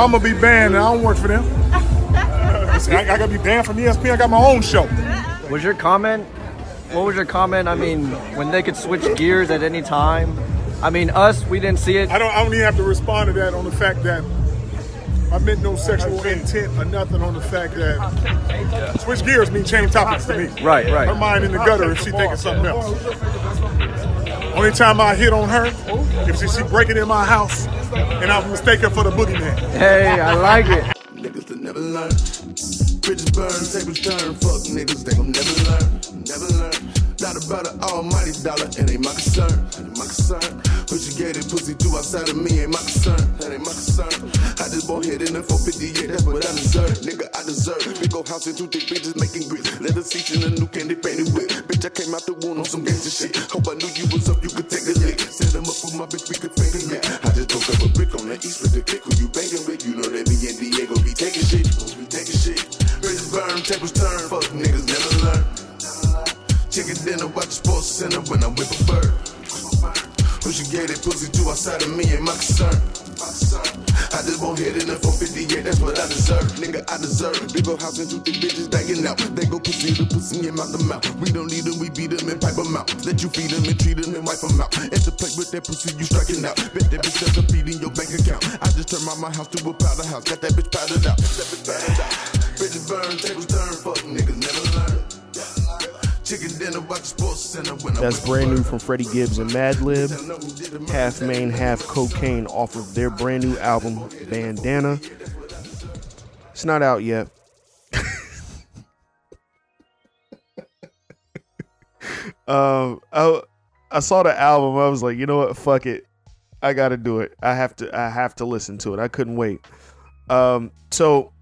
I'm gonna be banned, and I don't work for them. See, I, I gotta be banned from ESPN. I got my own show. Was your comment? What was your comment? I mean, when they could switch gears at any time. I mean, us, we didn't see it. I don't. I don't even have to respond to that on the fact that I meant no sexual intent or nothing on the fact that switch gears mean change topics to me. Right, right. Her mind in the gutter if she thinking something else. Only time I hit on her if she, she breaking in my house and I'm mistaken for the boogeyman. Hey, I like it. Niggas that never learn. Bridges burn, tables turn. Fuck niggas, they gon' never learn. Never learn. Not about an almighty dollar, it ain't my concern. Ain't my concern. What you get it, pussy do outside of me ain't my concern. That ain't my concern. I just bought hit in the 458, that's what I deserve. Nigga, I deserve. Big old house and two thick bitches making grits. Leather seats in a new candy painted whip. Bitch, I came out the wound on some gangster shit. Hope I knew you was up, you could take a lick. Set them up for my bitch, we could finger it. I just broke up a brick on the east with the click who you banging with. You know that me and Diego be taking shit. We taking shit. Bridges burn, tables turn. Fuck niggas never learn. Chicken dinner, watch the sports center when I'm with a bird. Who she gave that pussy to outside of me ain't my concern. I just won't hit in the 458, that's what I deserve. Nigga, I deserve. Big ol' house and two thick bitches banging out. They go pussy to pussy and mouth to mouth. We don't need them, we beat them and pipe them out. Let you feed them and treat them and wipe them out. And to play with that pussy, you striking out. Bet that bitch does a feed in your bank account. I just turned my, my house to a powder house. Got that bitch powdered out. That bitch powdered out. Bridges burn, tables turn. Fuck niggas never learn. Chicken dinner, watch sports center when That's brand new from Freddie Gibbs and Madlib. Half Manne, half cocaine off of their brand new album, Bandana. It's not out yet. um, I, I saw the album. I was like, you know what? Fuck it. I got to do it. I have to. I have to listen to it. I couldn't wait. Um, so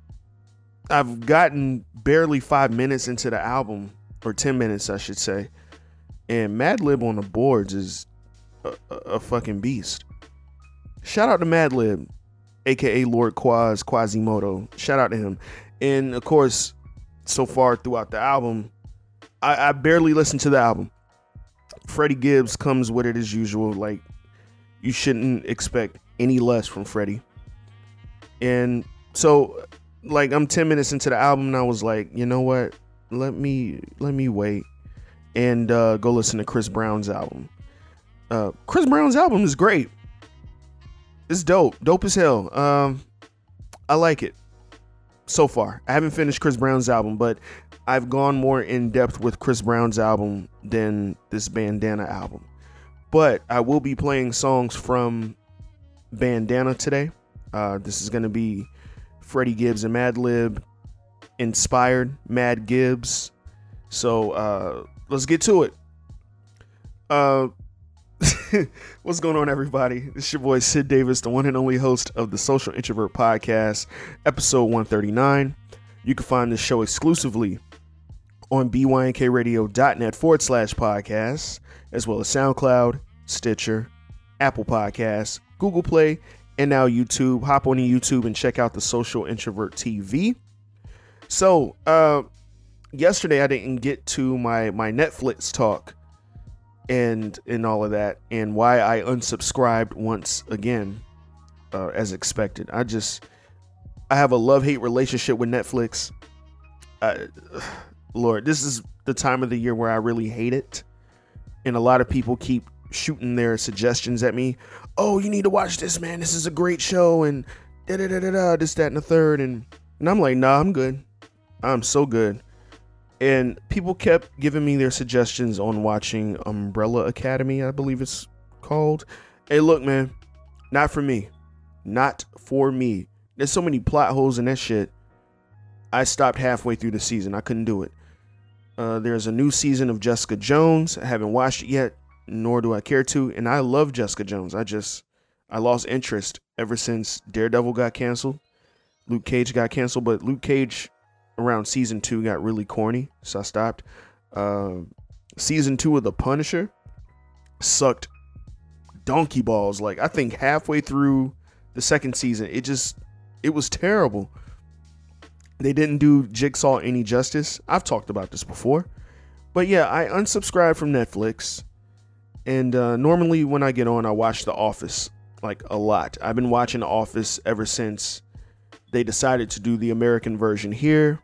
I've gotten barely five minutes into the album, or ten minutes, I should say. And Madlib on the boards is a, a, a fucking beast. Shout out to Madlib, aka Lord Quas Quasimoto. Shout out to him. And of course, so far throughout the album, I, I barely listened to the album. Freddie Gibbs comes with it as usual. Like you shouldn't expect any less from Freddie. And so, like I'm 10 minutes into the album, and I was like, you know what? Let me let me wait and uh, go listen to Chris Brown's album. Uh, Chris Brown's album is great. It's dope, dope as hell. Um, I like it so far. I haven't finished Chris Brown's album, but I've gone more in depth with Chris Brown's album than this Bandana album. But I will be playing songs from Bandana today. Uh, this is going to be Freddie Gibbs and Madlib inspired Mad Gibbs. So uh, let's get to it. Uh, what's going on, everybody? It's your boy Sid Davis, the one and only host of the Social Introvert Podcast, episode 139. You can find this show exclusively on bynkradio.net forward slash podcasts, as well as SoundCloud, Stitcher, Apple Podcasts, Google Play, and now YouTube. Hop on YouTube and check out the Social Introvert TV. So, uh, yesterday I didn't get to my my Netflix talk and and all of that, and why I unsubscribed once again, uh, as expected. I just I have a love hate relationship with Netflix. Lord, this is the time of the year where I really hate it, and a lot of people keep shooting their suggestions at me. Oh, you need to watch this, man. This is a great show, and da da da da da. This, that, and the third, and and I'm like, nah, I'm good. I'm so good. And people kept giving me their suggestions on watching Umbrella Academy, I believe it's called. Hey, look, man, not for me. Not for me. There's so many plot holes in that shit. I stopped halfway through the season. I couldn't do it. Uh, there's a new season of Jessica Jones. I haven't watched it yet, nor do I care to. And I love Jessica Jones. I just, I lost interest ever since Daredevil got canceled. Luke Cage got canceled, but Luke Cage around season two got really corny, so I stopped. Uh, season two of The Punisher sucked donkey balls. Like I think halfway through the second season, it just it was terrible. They didn't do Jigsaw any justice. I've talked about this before, but yeah, I unsubscribed from Netflix, and uh, normally when I get on, I watch The Office like a lot. I've been watching The Office ever since they decided to do the American version here,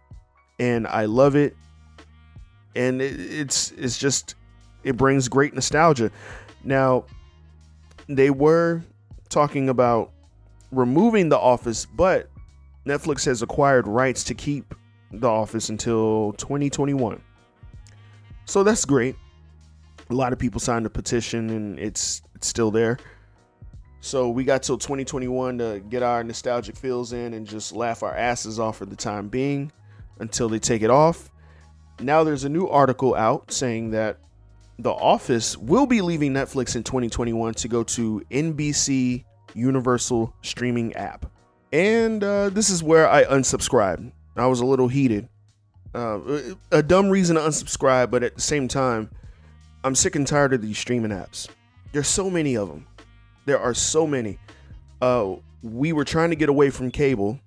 and I love it. And it, it's it's just it brings great nostalgia. Now, they were talking about removing The Office, but Netflix has acquired rights to keep The Office until 2021. So that's great. A lot of people signed a petition and it's it's still there. So we got till 2021 to get our nostalgic feels in and just laugh our asses off for the time being until they take it off. Now there's a new article out saying that The Office will be leaving Netflix in 2021 to go to NBC Universal streaming app. And uh, this is where I unsubscribed. I was a little heated. Uh, a dumb reason to unsubscribe, but at the same time, I'm sick and tired of these streaming apps. There's so many of them. There are so many. Uh, we were trying to get away from cable,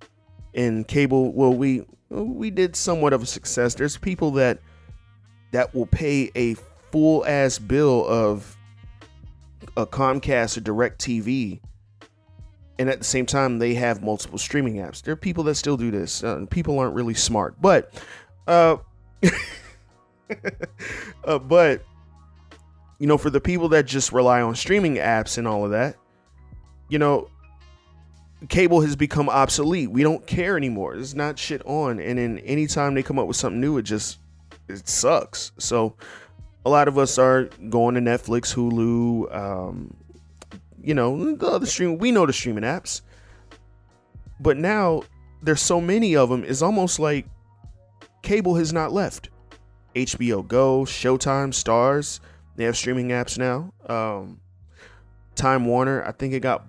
and cable. Well, we we did somewhat of a success. There's people that that will pay a full ass bill of a Comcast or Direct TV, and at the same time they have multiple streaming apps. There are people that still do this. Uh, people aren't really smart, but uh, uh, but you know, for the people that just rely on streaming apps and all of that, you know, cable has become obsolete. We don't care anymore. There's not shit on. And then anytime they come up with something new, it just it sucks. So a lot of us are going to Netflix, Hulu, um, you know, the other stream. We know the streaming apps, but now there's so many of them. It's almost like cable has not left. HBO Go, Showtime, Starz they have streaming apps now. Um, Time Warner, I think it got,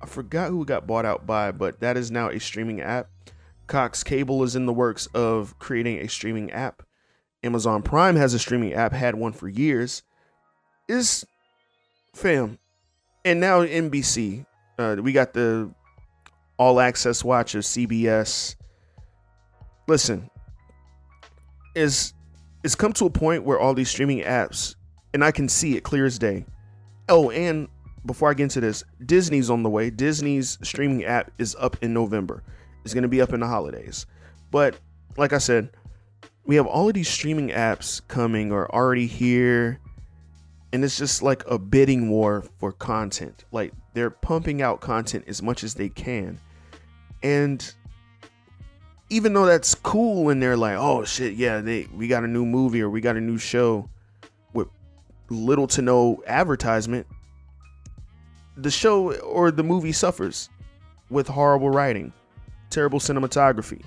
I forgot who got bought out by, but that is now a streaming app. Cox Cable is in the works of creating a streaming app. Amazon Prime has a streaming app, had one for years. Is fam, and now NBC. Uh, we got the All Access Watch of CBS. Listen, is it's come to a point where all these streaming apps and I can see it clear as day. Oh, and before I get into this, Disney's on the way. Disney's streaming app is up in November. It's going to be up in the holidays. But like I said, we have all of these streaming apps coming or already here. And it's just like a bidding war for content. Like they're pumping out content as much as they can. And even though that's cool and they're like, oh shit, yeah, they we got a new movie or we got a new show with little to no advertisement, the show or the movie suffers with horrible writing, terrible cinematography,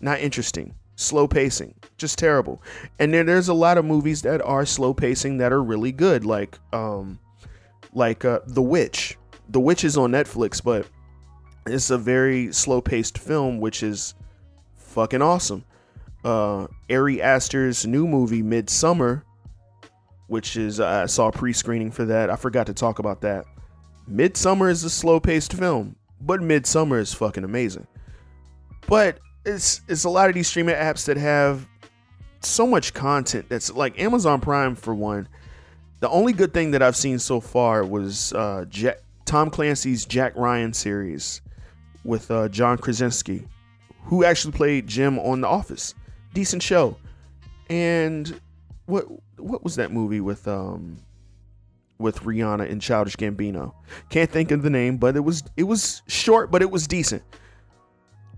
not interesting, slow pacing, just terrible. And then there's a lot of movies that are slow pacing that are really good, like um, like uh, The Witch. The Witch is on Netflix, but it's a very slow paced film, which is fucking awesome. Uh, Ari Aster's new movie, Midsommar, which is I saw pre-screening for that. I forgot to talk about that. Midsommar is a slow-paced film, but Midsommar is fucking amazing. But it's it's a lot of these streaming apps that have so much content that's like Amazon Prime for one. The only good thing that I've seen so far was uh, Jack, Tom Clancy's Jack Ryan series with uh, John Krasinski, who actually played Jim on The Office. Decent show. And what what was that movie with um with Rihanna and Childish Gambino? Can't think of the name, but it was it was short, but it was decent.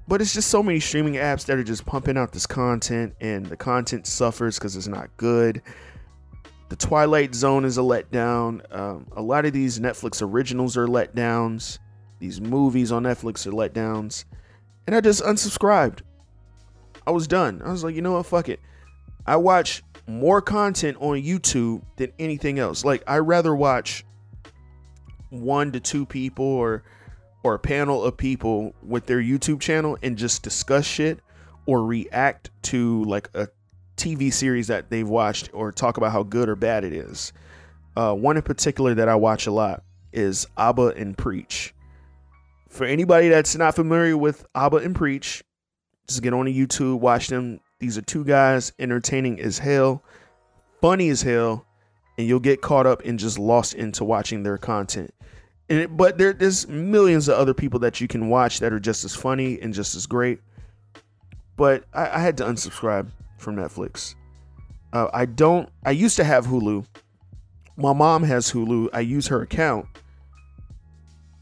But it's just so many streaming apps that are just pumping out this content, and the content suffers because it's not good. The Twilight Zone is a letdown. Um, a lot of these Netflix originals are letdowns. These movies on Netflix are letdowns. And I just unsubscribed. I was done. I was like, you know what? Fuck it. I watch more content on YouTube than anything else. Like I rather watch one to two people or or a panel of people with their YouTube channel and just discuss shit or react to like a TV series that they've watched or talk about how good or bad it is. Uh, one in particular that I watch a lot is Aba and Preach. For anybody that's not familiar with Aba and Preach, just get on YouTube, watch them these are two guys entertaining as hell, funny as hell, and you'll get caught up and just lost into watching their content. And it, but there, there's millions of other people that you can watch that are just as funny and just as great. But I, I had to unsubscribe from Netflix. Uh, I don't. I used to have Hulu. My mom has Hulu. I use her account,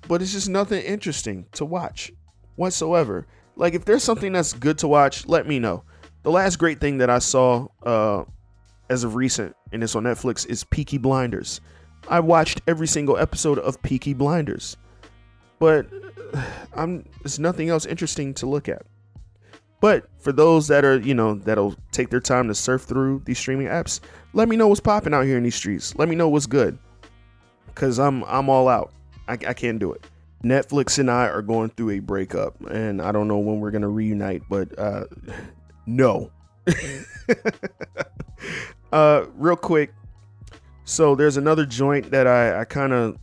but it's just nothing interesting to watch whatsoever. Like if there's something that's good to watch, let me know. The last great thing that I saw uh, as of recent, and it's on Netflix, is Peaky Blinders. I watched every single episode of Peaky Blinders, but I'm there's nothing else interesting to look at. But for those that are, you know, that'll take their time to surf through these streaming apps, let me know what's popping out here in these streets. Let me know what's good, cause I'm I'm all out. I, I can't do it. Netflix and I are going through a breakup, and I don't know when we're gonna reunite, but uh, no. uh, real quick, so there's another joint that I, I kind of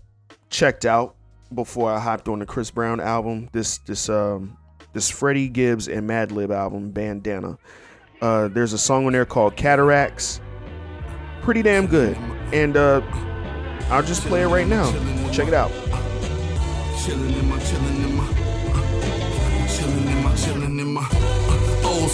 checked out before I hopped on the Chris Brown album. This this um this Freddie Gibbs and Madlib album, Bandana. Uh, there's a song on there called Cataracts. Pretty damn good, and uh, I'll just play it right now. Check it out.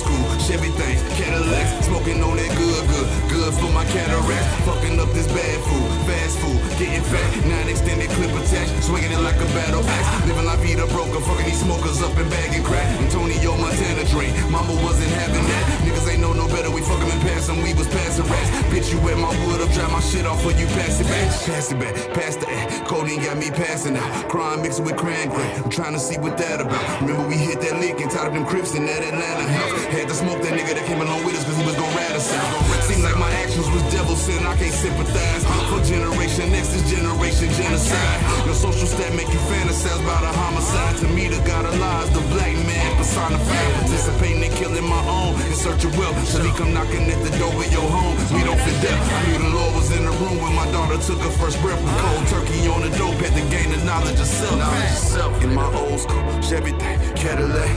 School. Chevy things, Cadillacs, smoking on that good, good, good for my cataract. Fucking up this bad food, fast food, getting fat, nine extended clip attached, swinging it like a battle axe. Living la vida broker, fucking these smokers up and bagging crack. Antonio Montana dream, mama wasn't having that. Niggas ain't know no better, we fucking and passing, we was passing rats. Bitch, you wet my wood up, dry my shit off, or you pass it back. Pass it back, pass the act. Codeine got me passing out. Crime mixing with cran cran. I'm trying to see what that about. Remember we hit that lick and tied up them crips in that Atlanta house. Had to smoke that nigga that came along with us cause he was gon' rat us out. Seems like my actions was devil sin, I can't sympathize. For generation X, this generation genocide. Your social stat make you fantasize about a homicide. To me, the god of lies, the black man personified. Participating in killing my own in search of wealth. He come knocking at the door of your home. We don't fit death. I knew the Lord was in the room when my daughter took her first breath. Cold turkey on the dope, had to gain the knowledge of self. In my old school, Chevy Cadillac.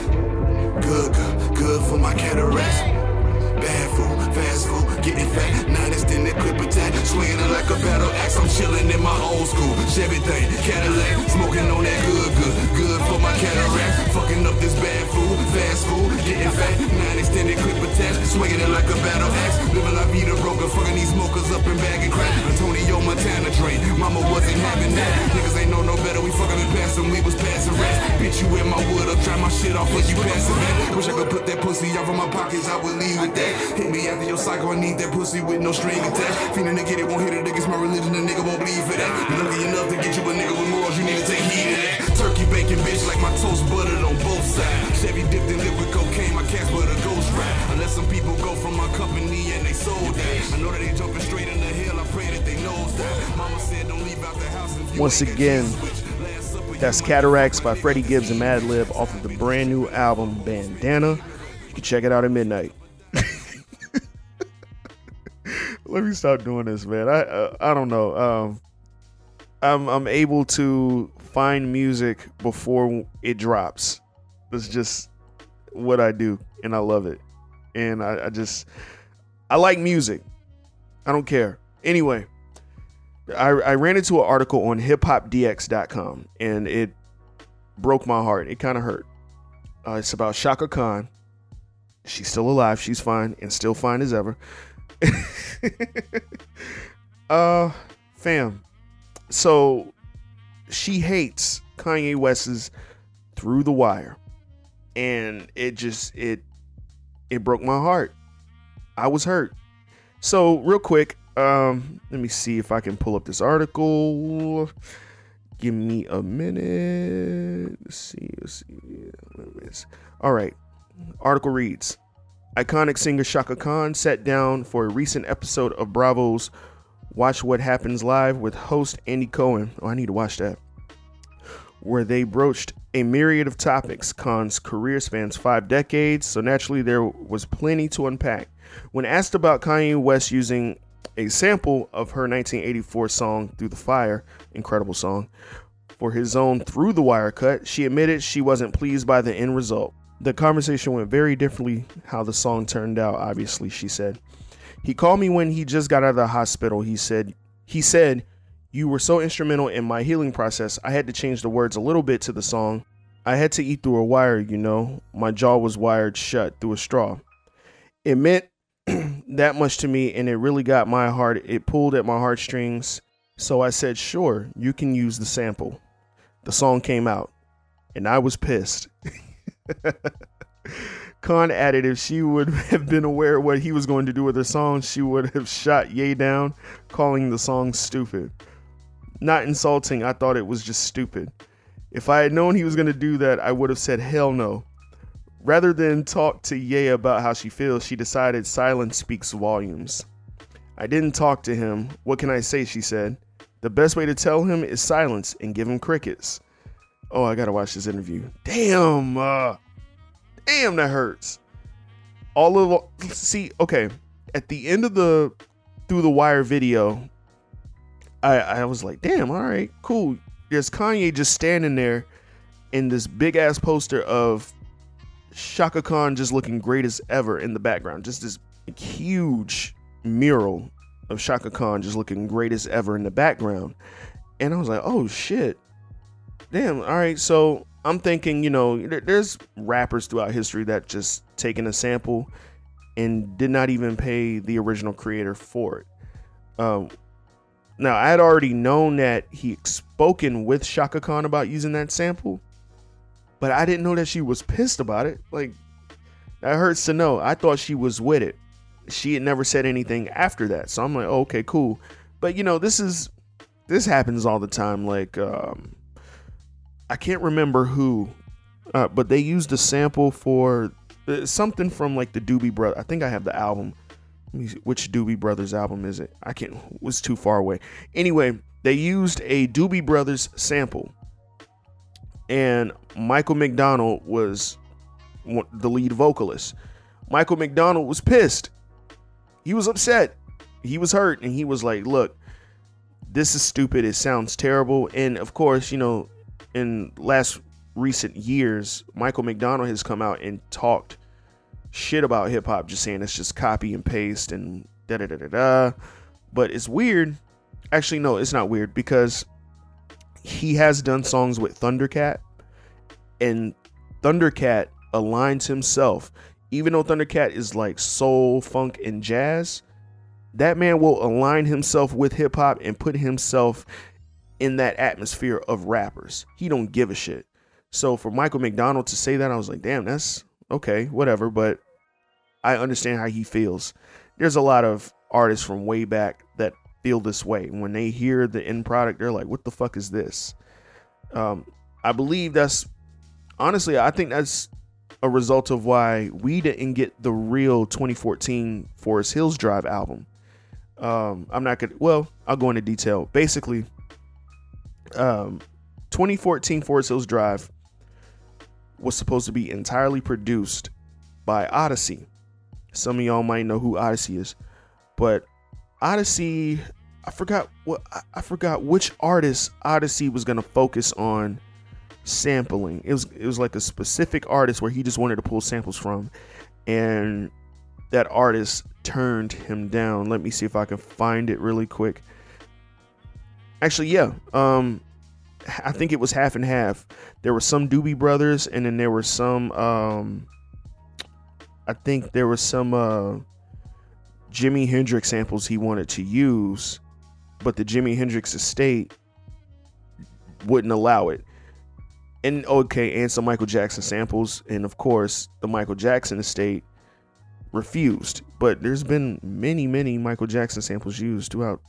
Good, good, good for my cataracts. Bad food, fast food, getting fat. Nine extended clip attack, swinging like a battle axe. I'm chilling in my old school Chevy thing, Cadillac, smoking on that good, good, good for my cataract. Fucking up this bad food, fast food, getting fat. Nine extended clip attack, swinging it like a battle axe. Living la vida broker, fucking these smokers up and bagging crack. Antonio Montana train, mama wasn't having that. Niggas ain't know no better, we fucking and passing, we was passing rats. Bitch, you in my wood I'll try my shit off, but you passing back. Wish I could put that pussy off of my pockets, I would leave with that. Hit me after your cycle, I need that pussy with no string attached. Feeling to get it, won't hit it against my religion, the nigga won't bleed for that. Lucky enough to get you a nigga with morals, you need to take heed of that. Turkey bacon, bitch, like my toast buttered on both sides. Chevy dipped in liquid cocaine, my cash with a ghost ride. I let some people go from my company and they sold that. I know that they jumping straight in the hill, I pray that they knows that. Mama said don't leave out the house Once again, switch. Last supper, That's Cataracts by Freddie Gibbs and Madlib off of the brand new album Bandana. You can check it out at midnight. Let me stop doing this, man. I uh, I don't know. Um, I'm I'm able to find music before it drops. That's just what I do, and I love it. And I, I just I like music. I don't care. Anyway, I, I ran into an article on hiphopdx.com and it broke my heart. It kind of hurt. Uh, it's about Chaka Khan. She's still alive. She's fine and still fine as ever. uh, fam. So she hates Kanye West's Through the Wire, and it just it it broke my heart. I was hurt. So real quick, um, let me see if I can pull up this article. Give me a minute. Let's see. Let's see. Is. All right. Article reads Iconic singer Chaka Khan sat down for a recent episode of Bravo's Watch What Happens Live with host Andy Cohen. Oh, I need to watch that. Where they broached a myriad of topics. Khan's career spans five decades, so naturally there was plenty to unpack. When asked about Kanye West using a sample of her 1984 song Through the Fire, incredible song, for his own Through the Wire cut, she admitted she wasn't pleased by the end result. The conversation went very differently how the song turned out, obviously, she said. He called me when he just got out of the hospital. He said, he said, You were so instrumental in my healing process. I had to change the words a little bit to the song. I had to eat through a wire, you know. My jaw was wired shut through a straw. It meant that much to me and it really got my heart. It pulled at my heartstrings. So I said, sure, you can use the sample. The song came out and I was pissed. Khan added if she would have been aware what he was going to do with her song, she would have shot Ye down, calling the song stupid. Not insulting, I thought it was just stupid. If I had known he was going to do that, I would have said hell no. Rather than talk to Ye about how she feels, she decided silence speaks volumes. I didn't talk to him. What can I say? She said. The best way to tell him is silence and give him crickets. Oh, I gotta watch this interview. Damn, uh, damn, that hurts. All of see, okay, at the end of the through the wire video, I I was like, damn, all right, cool. There's Kanye just standing there in this big ass poster of Chaka Khan just looking great as ever in the background. Just this huge mural of Chaka Khan just looking great as ever in the background. And I was like, oh shit. Damn, all right. So I'm thinking, you know, there's rappers throughout history that just taken a sample and did not even pay the original creator for it. Um, now, I had already known that he spoken with Chaka Khan about using that sample, but I didn't know that she was pissed about it. Like, that hurts to know. I thought she was with it. She had never said anything after that. So I'm like, oh, okay, cool. But you know, this is this happens all the time. Like, um, I can't remember who, uh, but they used a sample for uh, something from like the Doobie Brother. I think I have the album. Which Doobie Brothers album is it? I can't. Was too far away. Anyway, they used a Doobie Brothers sample, and Michael McDonald was the lead vocalist. Michael McDonald was pissed. He was upset. He was hurt, and he was like, "Look, this is stupid. It sounds terrible." And of course, you know, in last recent years, Michael McDonald has come out and talked shit about hip hop, just saying it's just copy and paste and da da da da da. But it's weird. Actually, no, it's not weird because he has done songs with Thundercat, and Thundercat aligns himself. Even though Thundercat is like soul, funk, and jazz, that man will align himself with hip hop and put himself in that atmosphere of rappers. He don't give a shit. So for Michael McDonald to say that, I was like, damn, that's okay, whatever. But I understand how he feels. There's a lot of artists from way back that feel this way. And when they hear the end product, they're like, what the fuck is this? Um, I believe that's honestly, I think that's a result of why we didn't get the real 2014 Forest Hills Drive album. Um, I'm not gonna. Well, I'll go into detail. Basically, um, 2014 Forest Hills Drive was supposed to be entirely produced by Odyssey. Some of y'all might know who Odyssey is, but Odyssey, I forgot what I forgot which artist Odyssey was gonna focus on sampling. It was it was like a specific artist where he just wanted to pull samples from, and that artist turned him down. Let me see if I can find it really quick. Actually, yeah. Um, I think it was half and half. There were some Doobie Brothers, and then there were some. Um, I think there was some uh, Jimi Hendrix samples he wanted to use, but the Jimi Hendrix estate wouldn't allow it. And okay, and some Michael Jackson samples, and of course the Michael Jackson estate refused. But there's been many, many Michael Jackson samples used throughout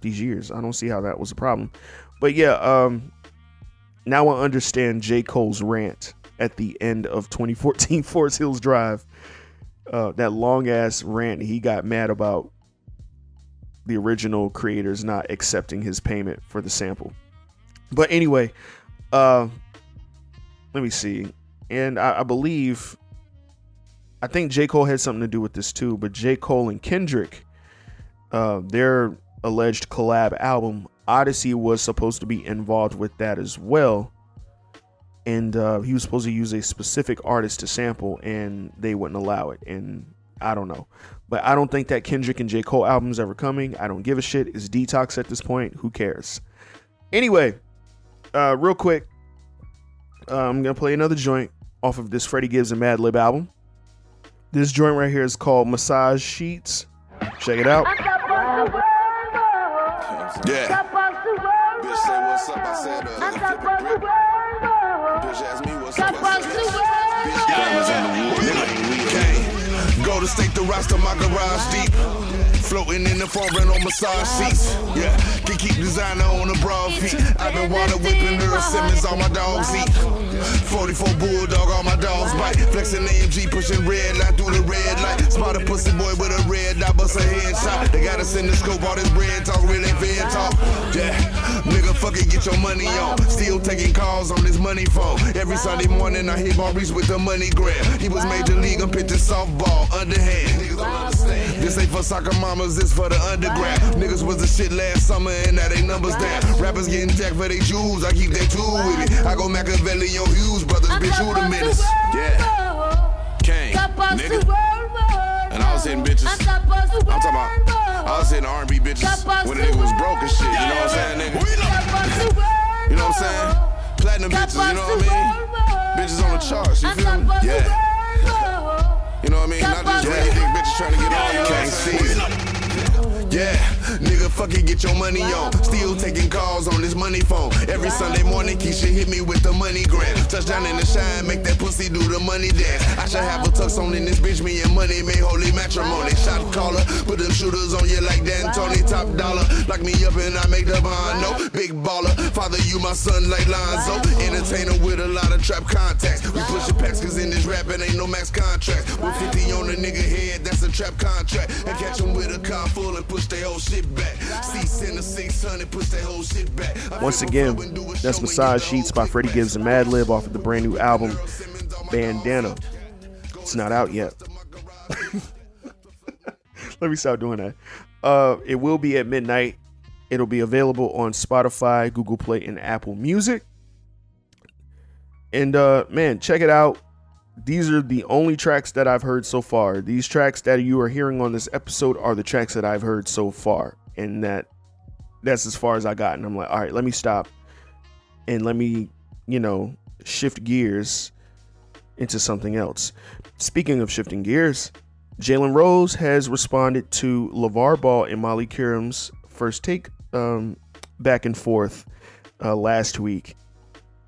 these years. I don't see how that was a problem. But yeah, um, now I understand J. Cole's rant at the end of 2014 Forest Hills Drive. Uh, that long ass rant he got mad about the original creators not accepting his payment for the sample. But anyway, uh, let me see. And I, I believe, I think J. Cole had something to do with this too. But J. Cole and Kendrick, uh, their alleged collab album, Odyssey was supposed to be involved with that as well. And uh, he was supposed to use a specific artist to sample, and they wouldn't allow it. And I don't know. But I don't think that Kendrick and J. Cole album's ever coming. I don't give a shit. It's detox at this point. Who cares? Anyway, uh, real quick, uh, I'm gonna play another joint off of this Freddie Gibbs and Madlib album. This joint right here is called Massage Seats. Check it out. Yeah. Bitch say what's up, I said uh, to state the roster, my garage deep. Floating in the foreign on massage seats. Yeah, can keep designer on the broad feet. I've been water whipping Earl Simmons, all my dogs eat. 44 bulldog, all my dogs bite. Flexing AMG, pushing red light through the red light. Spot a pussy boy with a red dot, bust a headshot. They got us in the scope, all this bread talk, really fair talk. Yeah, nigga, fuck it, get your money on. Still taking calls on this money phone. Every Sunday morning, I hit Maurice with the money grab. He was major league, I'm pitching softball, underhand. Niggas don't understand. This ain't for soccer mamas, this for the underground. Niggas was the shit last summer, and now they numbers down. Rappers getting jacked for they jewels, I keep that tool with me. I go Machiavelli on Hughes, brothers, bitch, who the menace? Yeah. Kane, nigga. And I was hitting bitches. I'm talking about, I was hitting R&B bitches when the nigga was broke and shit. You know what I'm saying, nigga? You know what I'm saying? Platinum bitches, you know what I mean? Bitches on the charts, you feel me? Yeah. You know what I mean? Not just regular dick bitches trying to get on, you can't see. Yeah, nigga, fucking get your money on. Still taking calls on this money phone. Every Sunday morning, Keisha hit me with the money gram. Touchdown in the shine, make that pussy do the money dance. I should have a tux on in this bitch, me and money made holy matrimony. Shot caller, put them shooters on you like Dan Tony, top dollar. Lock me up and I make the bond. No, big baller. Father, you my son like Lonzo. Entertainer with a lot of trap contacts. We pushing packs, cause in this rapping ain't no max contract. With 50 on the nigga head, that's a trap contract. And catch him with a car full and push their whole shit back. Seats in the 600, push their whole shit back. Once again, flow and do a that's Massage Seats by Freddie Gibbs and Madlib off of the brand new album Bandana. It's not out yet. Let me stop doing that. Uh, it will be at midnight. It'll be available on Spotify, Google Play, and Apple Music. And uh, man, check it out. These are the only tracks that I've heard so far. These tracks that you are hearing on this episode are the tracks that I've heard so far, and that that's as far as I got. And I'm like, all right, let me stop and let me, you know, shift gears into something else. Speaking of shifting gears, Jalen Rose has responded to LaVar Ball and Molly Qerim's first take um, back and forth uh, last week.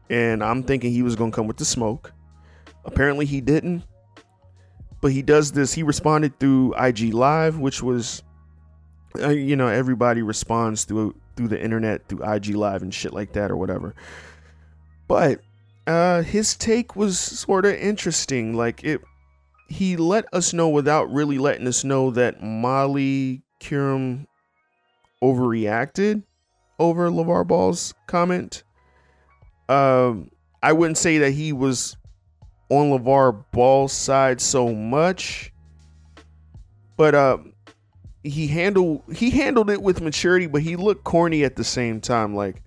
And I'm thinking he was going to come with the smoke. Apparently he didn't. But he does this. He responded through IG Live, which was, uh, you know, everybody responds through through the internet, through IG Live and shit like that or whatever. But uh, his take was sort of interesting. Like it, he let us know without really letting us know that Molly Qerim overreacted over LaVar Ball's comment. Um, I wouldn't say that he was on LaVar Ball's side so much, but uh, he handled he handled it with maturity, but he looked corny at the same time. Like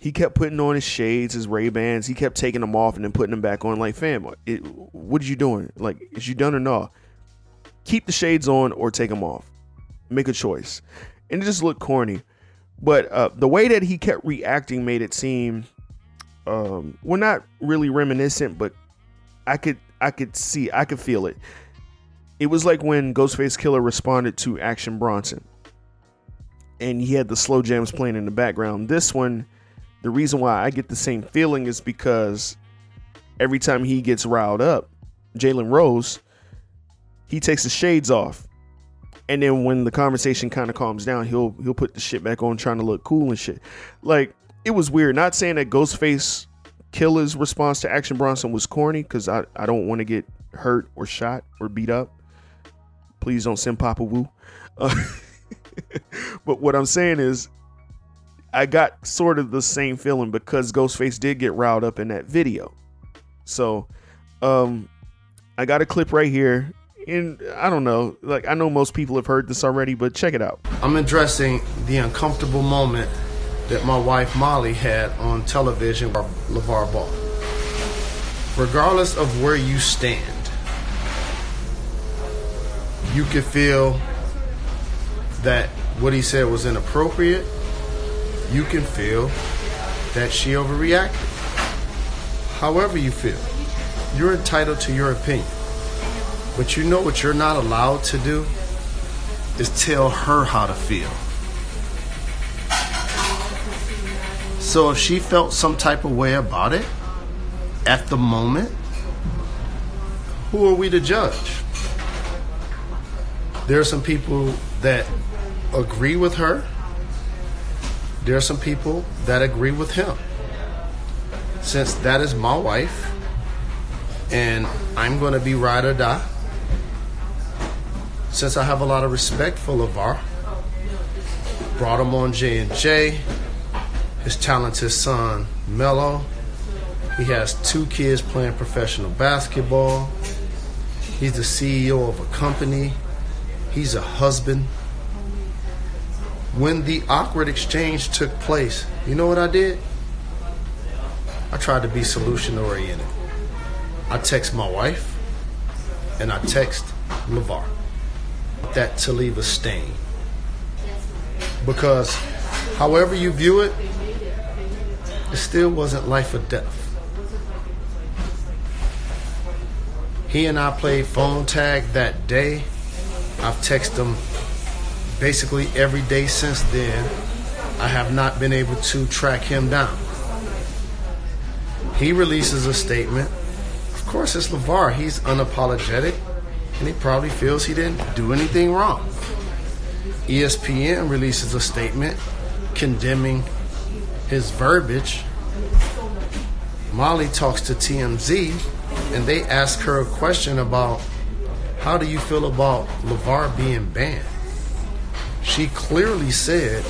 he kept putting on his shades, his Ray Bans. He kept taking them off and then putting them back on. Like, fam, it, what are you doing? Like, is you done or not? Keep the shades on or take them off. Make a choice. And it just looked corny. But uh, the way that he kept reacting made it seem, um, well, not really reminiscent, but I could, I could see, I could feel it. It was like when Ghostface Killah responded to Action Bronson, and he had the slow jams playing in the background. This one the reason why I get the same feeling is because every time he gets riled up, Jalen Rose, he takes the shades off. And then when the conversation kind of calms down, he'll he'll put the shit back on trying to look cool and shit. Like it was weird. Not saying that Ghostface Killah's response to Action Bronson was corny, because I, I don't want to get hurt or shot or beat up. Please don't send Papa Wu. Uh, but what I'm saying is I got sort of the same feeling because Ghostface did get riled up in that video. So, um, I got a clip right here. And I don't know, like I know most people have heard this already, but check it out. I'm addressing the uncomfortable moment that my wife Molly had on television LaVar Ball. Regardless of where you stand, you could feel that what he said was inappropriate you can feel that she overreacted. However, you feel, you're entitled to your opinion. But you know what you're not allowed to do is tell her how to feel. So if she felt some type of way about it at the moment, who are we to judge? There are some people that agree with her. There are some people that agree with him. Since that is my wife, and I'm going to be ride or die, since I have a lot of respect for LaVar, brought him on J and J. His talented son Mello. He has two kids playing professional basketball. He's the CEO of a company. He's a husband. When the awkward exchange took place, you know what I did? I tried to be solution oriented. I text my wife and I text LaVar that to leave a stain. Because however you view it, it still wasn't life or death. He and I played phone tag that day. I've texted him basically every day since then. I have not been able to track him down. He releases a statement. Of course, it's LaVar. He's unapologetic, and he probably feels he didn't do anything wrong. ESPN releases a statement condemning his verbiage. Molly talks to TMZ and they ask her a question about how do you feel about LaVar being banned? She clearly said,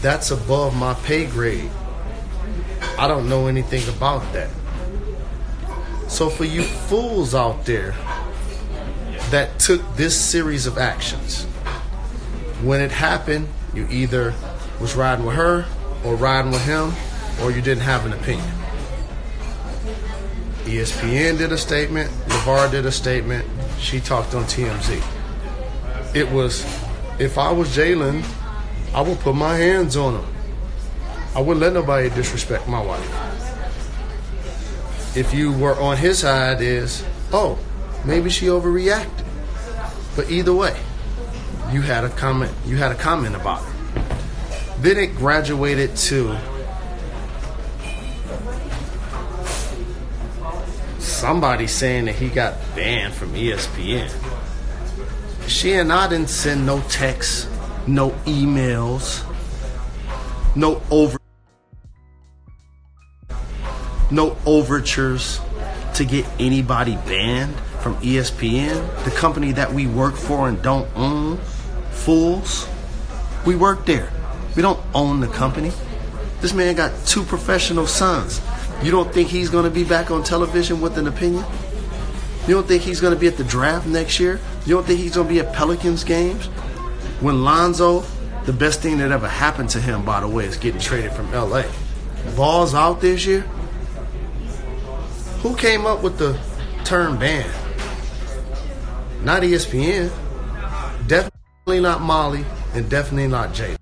that's above my pay grade. I don't know anything about that. So, for you fools out there that took this series of actions, when it happened, you either was riding with her or riding with him, or you didn't have an opinion. ESPN did a statement, LaVar did a statement, she talked on TMZ. It was, if I was Jalen, I would put my hands on him. I wouldn't let nobody disrespect my wife. If you were on his side, is, oh, maybe she overreacted. But either way, you had a comment. You had a comment about it. Then it graduated to somebody saying that he got banned from ESPN. She and I didn't send no texts, no emails, no over no overtures to get anybody banned from ESPN, the company that we work for and don't own. Fools. We work there. We don't own the company. This man got two professional sons. You don't think he's going to be back on television with an opinion? You don't think he's going to be at the draft next year? You don't think he's going to be at Pelicans games? When Lonzo, the best thing that ever happened to him, by the way, is getting traded from LA. Ball's out this year. Who came up with the term ban? Not ESPN. Definitely not Molly, and definitely not Jay.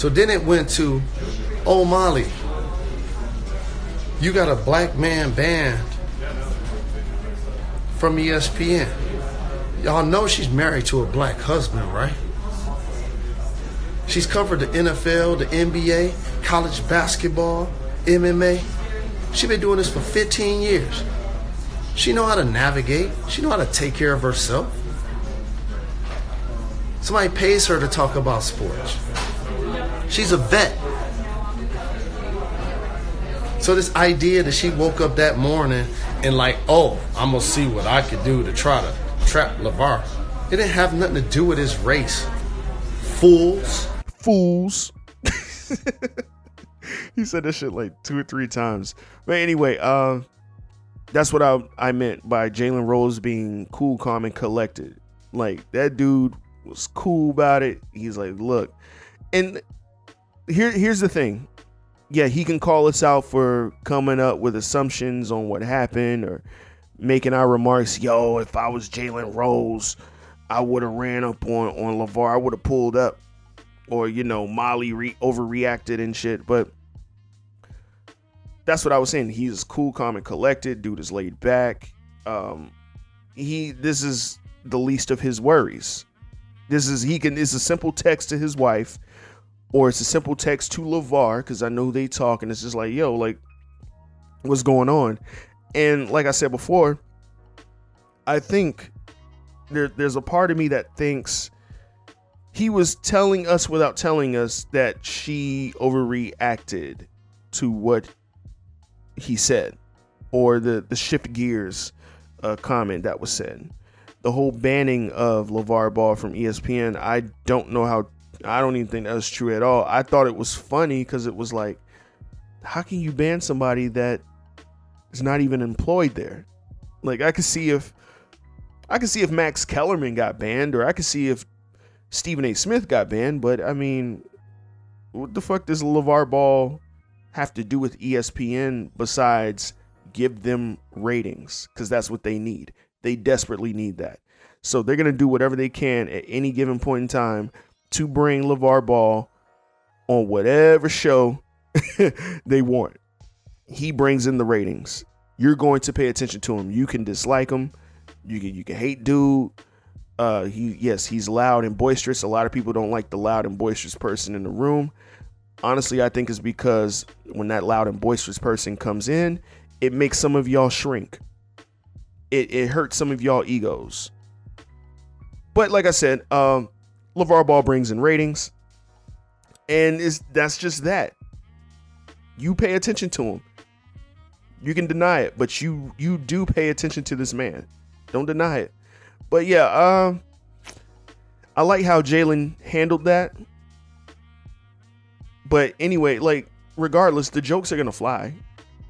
So then it went to, oh Molly, you got a black man banned from ESPN. Y'all know she's married to a black husband, right? She's covered the NFL, the NBA, college basketball, MMA. She's been doing this for 15 years. She know how to navigate. She know how to take care of herself. Somebody pays her to talk about sports. She's a vet. So this idea that she woke up that morning and like, oh, I'm gonna see what I could do to try to trap LaVar. It didn't have nothing to do with his race. Fools. Fools. he said that shit like two or three times. But anyway, uh, that's what I I meant by Jalen Rose being cool, calm, and collected. Like that dude was cool about it. He's like, look, and here here's the thing. Yeah, he can call us out for coming up with assumptions on what happened or making our remarks. Yo, if I was Jalen Rose, I would have ran up on on LaVar. I would have pulled up. or you know Molly re- overreacted and shit. But that's what I was saying. He's cool, calm, and collected. Dude is laid back. Um, he this is the least of his worries. This is he can. It's a simple text to his wife, or it's a simple text to LaVar because I know they talk, and it's just like, yo, like, what's going on? And like I said before, I think there, there's a part of me that thinks he was telling us without telling us that she overreacted to what he said or the the shift gears uh, comment that was said the whole banning of LaVar Ball from ESPN I don't know how I don't even think that was true at all I thought it was funny because it was like how can you ban somebody that is not even employed there like I could see if I could see if Max Kellerman got banned or I could see if Stephen A. Smith got banned, but I mean, what the fuck does LaVar Ball have to do with ESPN besides give them ratings? Because that's what they need. They desperately need that. So they're going to do whatever they can at any given point in time to bring LaVar Ball on whatever show they want. He brings in the ratings. You're going to pay attention to him. You can dislike him. You can you can hate dude. Uh, he yes, he's loud and boisterous. A lot of people don't like the loud and boisterous person in the room. Honestly, I think it's because when that loud and boisterous person comes in, it makes some of y'all shrink. It it hurts some of y'all egos. But like I said, um, LaVar Ball brings in ratings, and is that's just that. You pay attention to him. You can deny it, but you you do pay attention to this man. Don't deny it. But yeah, um, I like how Jalen handled that. But anyway, like regardless, the jokes are gonna fly,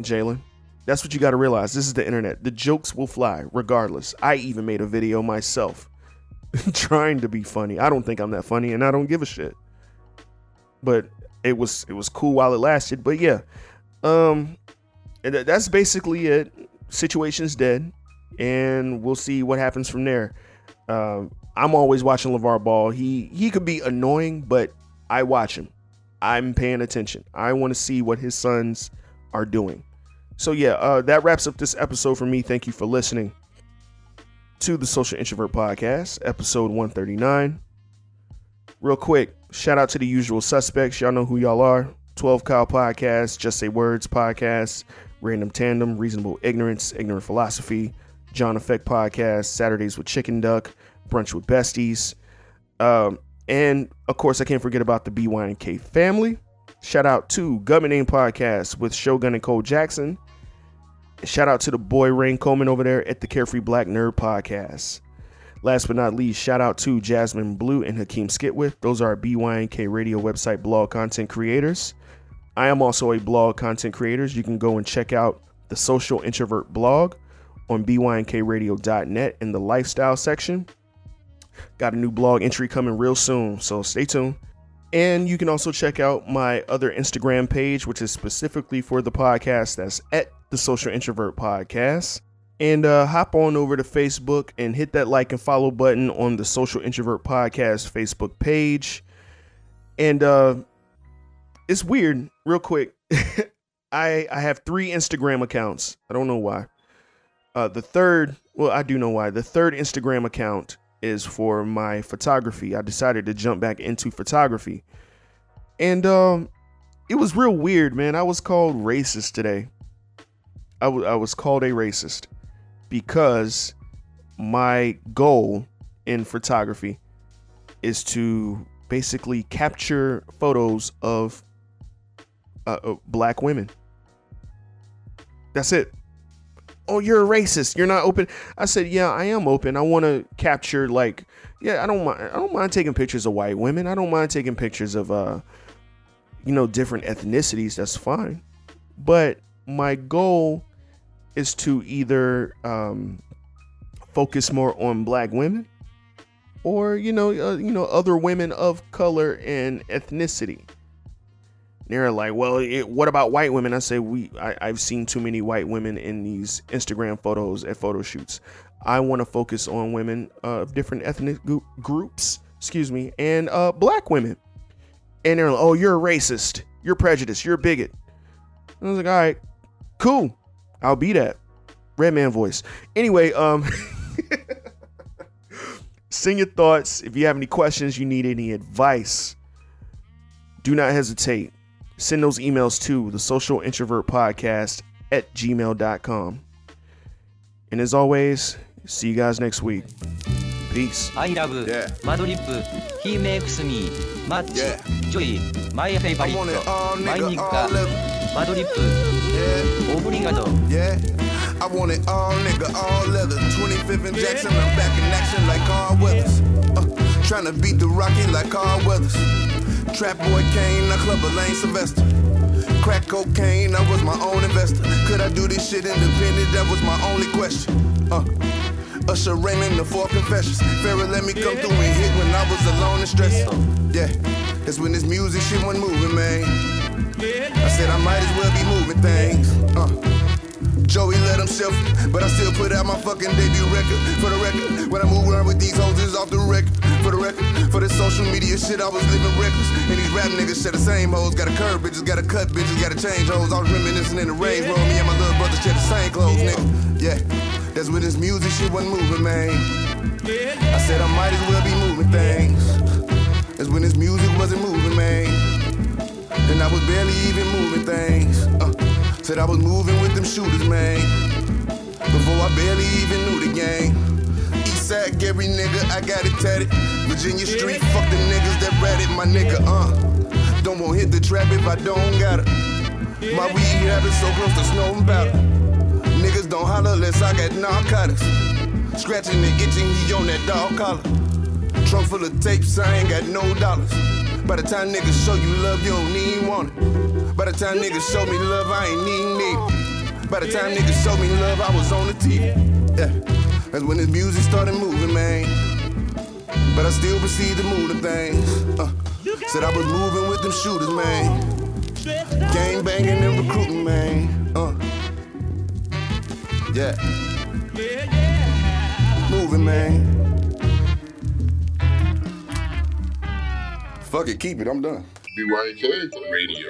Jalen. That's what you got to realize. This is the internet. The jokes will fly regardless. I even made a video myself trying to be funny. I don't think I'm that funny, and I don't give a shit. But it was it was cool while it lasted. But yeah, um, that's basically it. Situation's dead and we'll see what happens from there. Um, I'm always watching LaVar Ball. He he could be annoying, but I watch him. I'm paying attention. I want to see what his sons are doing. So yeah, uh, that wraps up this episode for me. Thank you for listening to the Social Introvert Podcast, episode 139. Real quick, shout out to the usual suspects. Y'all know who y'all are. 12 Kyle Podcast, Just Say Words Podcast, Random Tandem, Reasonable Ignorance, Ignorant Philosophy, John Effect Podcast, Saturdays with Chicken Duck, Brunch with Besties. Um, and of course, I can't forget about the BYNK family. Shout out to Government Name Podcast with Shogun and Cole Jackson. Shout out to the boy Rain Coleman over there at the Carefree Black Nerd Podcast. Last but not least, shout out to Jasmine Blue and Hakeem Skitwith. Those are our BYNK radio website blog content creators. I am also a blog content creator. You can go and check out the Social Introvert blog on bynkradio.net in the lifestyle section. Got a new blog entry coming real soon, so stay tuned. And you can also check out my other Instagram page, which is specifically for the podcast. That's at the Social Introvert Podcast. And uh, hop on over to Facebook and hit that like and follow button on the Social Introvert Podcast Facebook page. And uh, it's weird, real quick. I I have three Instagram accounts. I don't know why. Uh, the third, well, I do know why. The third Instagram account is for my photography. I decided to jump back into photography, and um, it was real weird, man. I was called racist today. I, w- I was called a racist because my goal in photography is to basically capture photos of uh, uh, black women. That's it oh, you're a racist. You're not open. I said, yeah, I am open. I want to capture like, yeah, I don't mind. I don't mind taking pictures of white women. I don't mind taking pictures of, uh, you know, different ethnicities. That's fine. But my goal is to either um, focus more on black women or you know uh, you know other women of color and ethnicity they're like, well, it, what about white women? I say we. I, I've seen too many white women in these Instagram photos at photo shoots. I want to focus on women of different ethnic groups, excuse me, and uh, black women. and they're like, "Oh, you're a racist. You're prejudiced. You're a bigot." I was like, "All right, cool. I'll be that. red man voice. Anyway, um send your thoughts. If you have any questions, you need any advice, do not hesitate. Send those emails to the social introvert podcast at gmail.com. And as always, see you guys next week. Peace. I love yeah. Madlib. He makes me match. Yeah. Joy. My favorite. I want it all, my nigga. All マドリップ Yeah. オブリガド Yeah, I want it all nigga, all leather. 25th and Jackson, I'm back in action like Carl Weathers. Uh, trying to beat the Rocky like Carl Weathers. Trap boy Kane, I club a Lane Sylvester. Crack cocaine, I was my own investor. Could I do this shit independent? That was my only question. Uh, Usher Raymond, the four confessions. Pharaoh let me come through and hit when I was alone and stressed. Yeah, that's when this music shit wasn't moving, man. I said I might as well be moving things. Uh. Joey let himself, but I still put out my fucking debut record. For the record, when I move around with these hoes, it's off the record. For the record, for the social media shit, I was living reckless. And these rap niggas share the same hoes. Gotta curve bitches, gotta cut bitches, gotta change hoes. I was reminiscing in the range room. Me and my little brother share the same clothes, nigga. Yeah, that's when this music shit wasn't moving, man. I said I might as well be moving things. That's when this music wasn't moving, man. And I was barely even moving things. Uh, said I was moving with them shooters, man. Before I barely even knew the game. Eastside Gary nigga, I got it tatted. Virginia Street, fuck the niggas that ratted my nigga, uh. Don't want hit the trap if I don't got it. My weed habit so close to snow and powder. Niggas don't holler unless I got narcotics. Scratching and itching, he on that dog collar. Trunk full of tapes, I ain't got no dollars. By the time niggas show you love, you don't even want it. By the time niggas show me love, I ain't need it. By the time niggas show me love, I was on the TV. Yeah, that's when this music started moving, man. But I still proceed to move the things. Uh, said I was moving with them shooters, man. Gang banging and recruiting, man. Uh, yeah. Moving, man. Fuck it, keep it, I'm done. BYNK Radio.